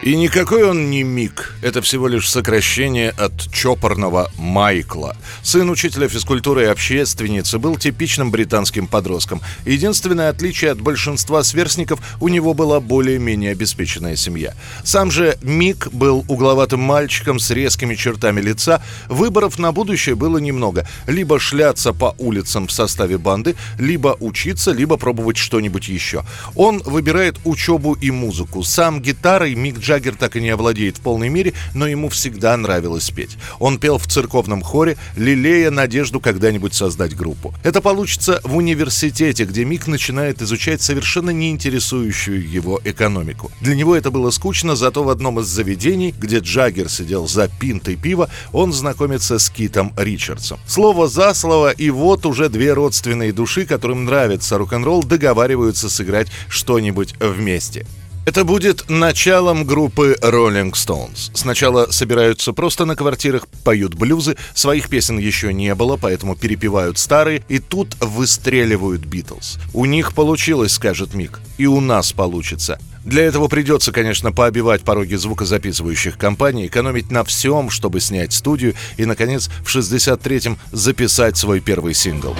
И никакой он не Мик. Это всего лишь сокращение от чопорного Майкла. Сын учителя физкультуры и общественницы был типичным британским подростком. Единственное отличие от большинства сверстников у него была более-менее обеспеченная семья. Сам же Мик был угловатым мальчиком с резкими чертами лица. Выборов на будущее было немного. Либо шляться по улицам в составе банды, либо учиться, либо пробовать что-нибудь еще. Он выбирает учебу и музыку. Сам гитарой Мик Джаггер так и не овладеет в полной мере, но ему всегда нравилось петь. Он пел в церковном хоре, лелея надежду когда-нибудь создать группу. Это получится в университете, где Мик начинает изучать совершенно не интересующую его экономику. Для него это было скучно, зато в одном из заведений, где Джаггер сидел за пинтой пива, он знакомится с Китом Ричардсом. Слово за слово, и вот уже две родственные души, которым нравится рок-н-ролл, договариваются сыграть что-нибудь вместе. Это будет началом группы Rolling Stones. Сначала собираются просто на квартирах, поют блюзы, своих песен еще не было, поэтому перепевают старые, и тут выстреливают Битлз. У них получилось, скажет Мик, и у нас получится. Для этого придется, конечно, пообивать пороги звукозаписывающих компаний, экономить на всем, чтобы снять студию и, наконец, в 63-м записать свой первый сингл.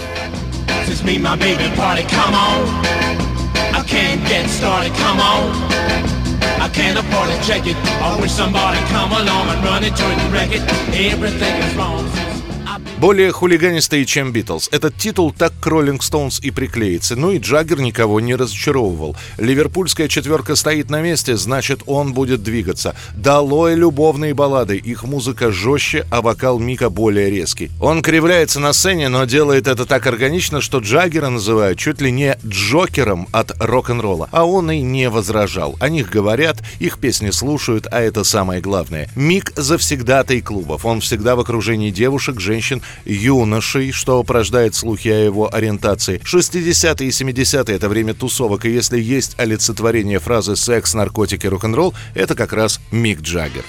This is me, my baby, party, come on. Can't get started, come on. I can't afford to check it. I wish somebody come along and run it to it and wreck it. Everything is wrong. Более хулиганистые, чем Битлз. Этот титул так к Роллинг Стоунс и приклеится. Ну и Джаггер никого не разочаровывал. Ливерпульская четверка стоит на месте, значит, он будет двигаться. Долой любовные баллады. Их музыка жестче, а вокал Мика более резкий. Он кривляется на сцене, но делает это так органично, что Джаггера называют чуть ли не Джокером от рок-н-ролла. А он и не возражал. О них говорят, их песни слушают, а это самое главное. Мик завсегдатый клубов. Он всегда в окружении девушек, женщин юношей, что порождает слухи о его ориентации. 60-е и 70-е — это время тусовок, и если есть олицетворение фразы «секс, наркотики, рок-н-ролл», это как раз Мик Джаггер.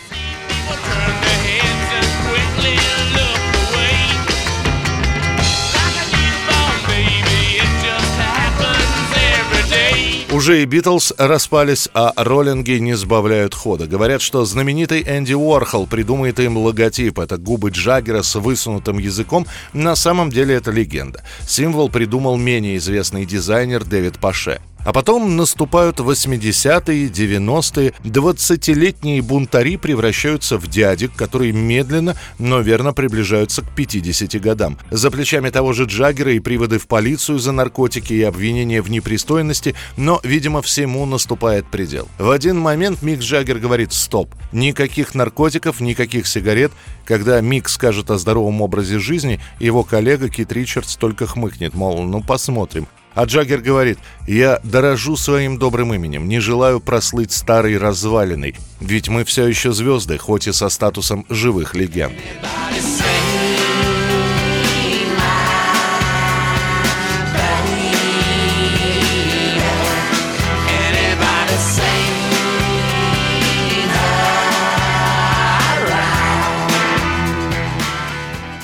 Уже и Битлз распались, а роллинги не сбавляют хода. Говорят, что знаменитый Энди Уорхол придумает им логотип. Это губы Джаггера с высунутым языком. На самом деле это легенда. Символ придумал менее известный дизайнер Дэвид Паше. А потом наступают 80-е, 90-е, 20-летние бунтари превращаются в дядек, которые медленно, но верно приближаются к 50 годам. За плечами того же Джаггера и приводы в полицию за наркотики и обвинения в непристойности, но, видимо, всему наступает предел. В один момент Мик Джаггер говорит «стоп». Никаких наркотиков, никаких сигарет. Когда Мик скажет о здоровом образе жизни, его коллега Кит Ричардс только хмыкнет, мол, ну посмотрим. А Джаггер говорит, я дорожу своим добрым именем, не желаю прослыть старой развалиной, ведь мы все еще звезды, хоть и со статусом живых легенд.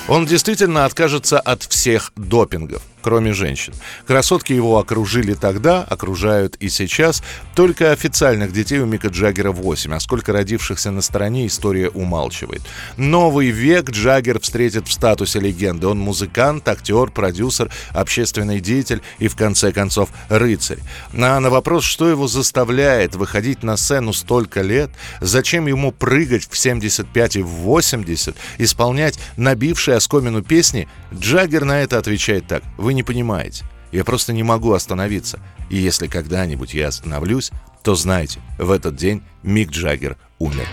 Он действительно откажется от всех допингов кроме женщин. Красотки его окружили тогда, окружают и сейчас. Только официальных детей у Мика Джаггера 8, а сколько родившихся на стороне история умалчивает. Новый век Джаггер встретит в статусе легенды. Он музыкант, актер, продюсер, общественный деятель и, в конце концов, рыцарь. А на вопрос, что его заставляет выходить на сцену столько лет, зачем ему прыгать в 75 и в 80, исполнять набившие оскомину песни, Джаггер на это отвечает так. Вы не понимаете. Я просто не могу остановиться. И если когда-нибудь я остановлюсь, то знайте, в этот день Мик Джаггер умер.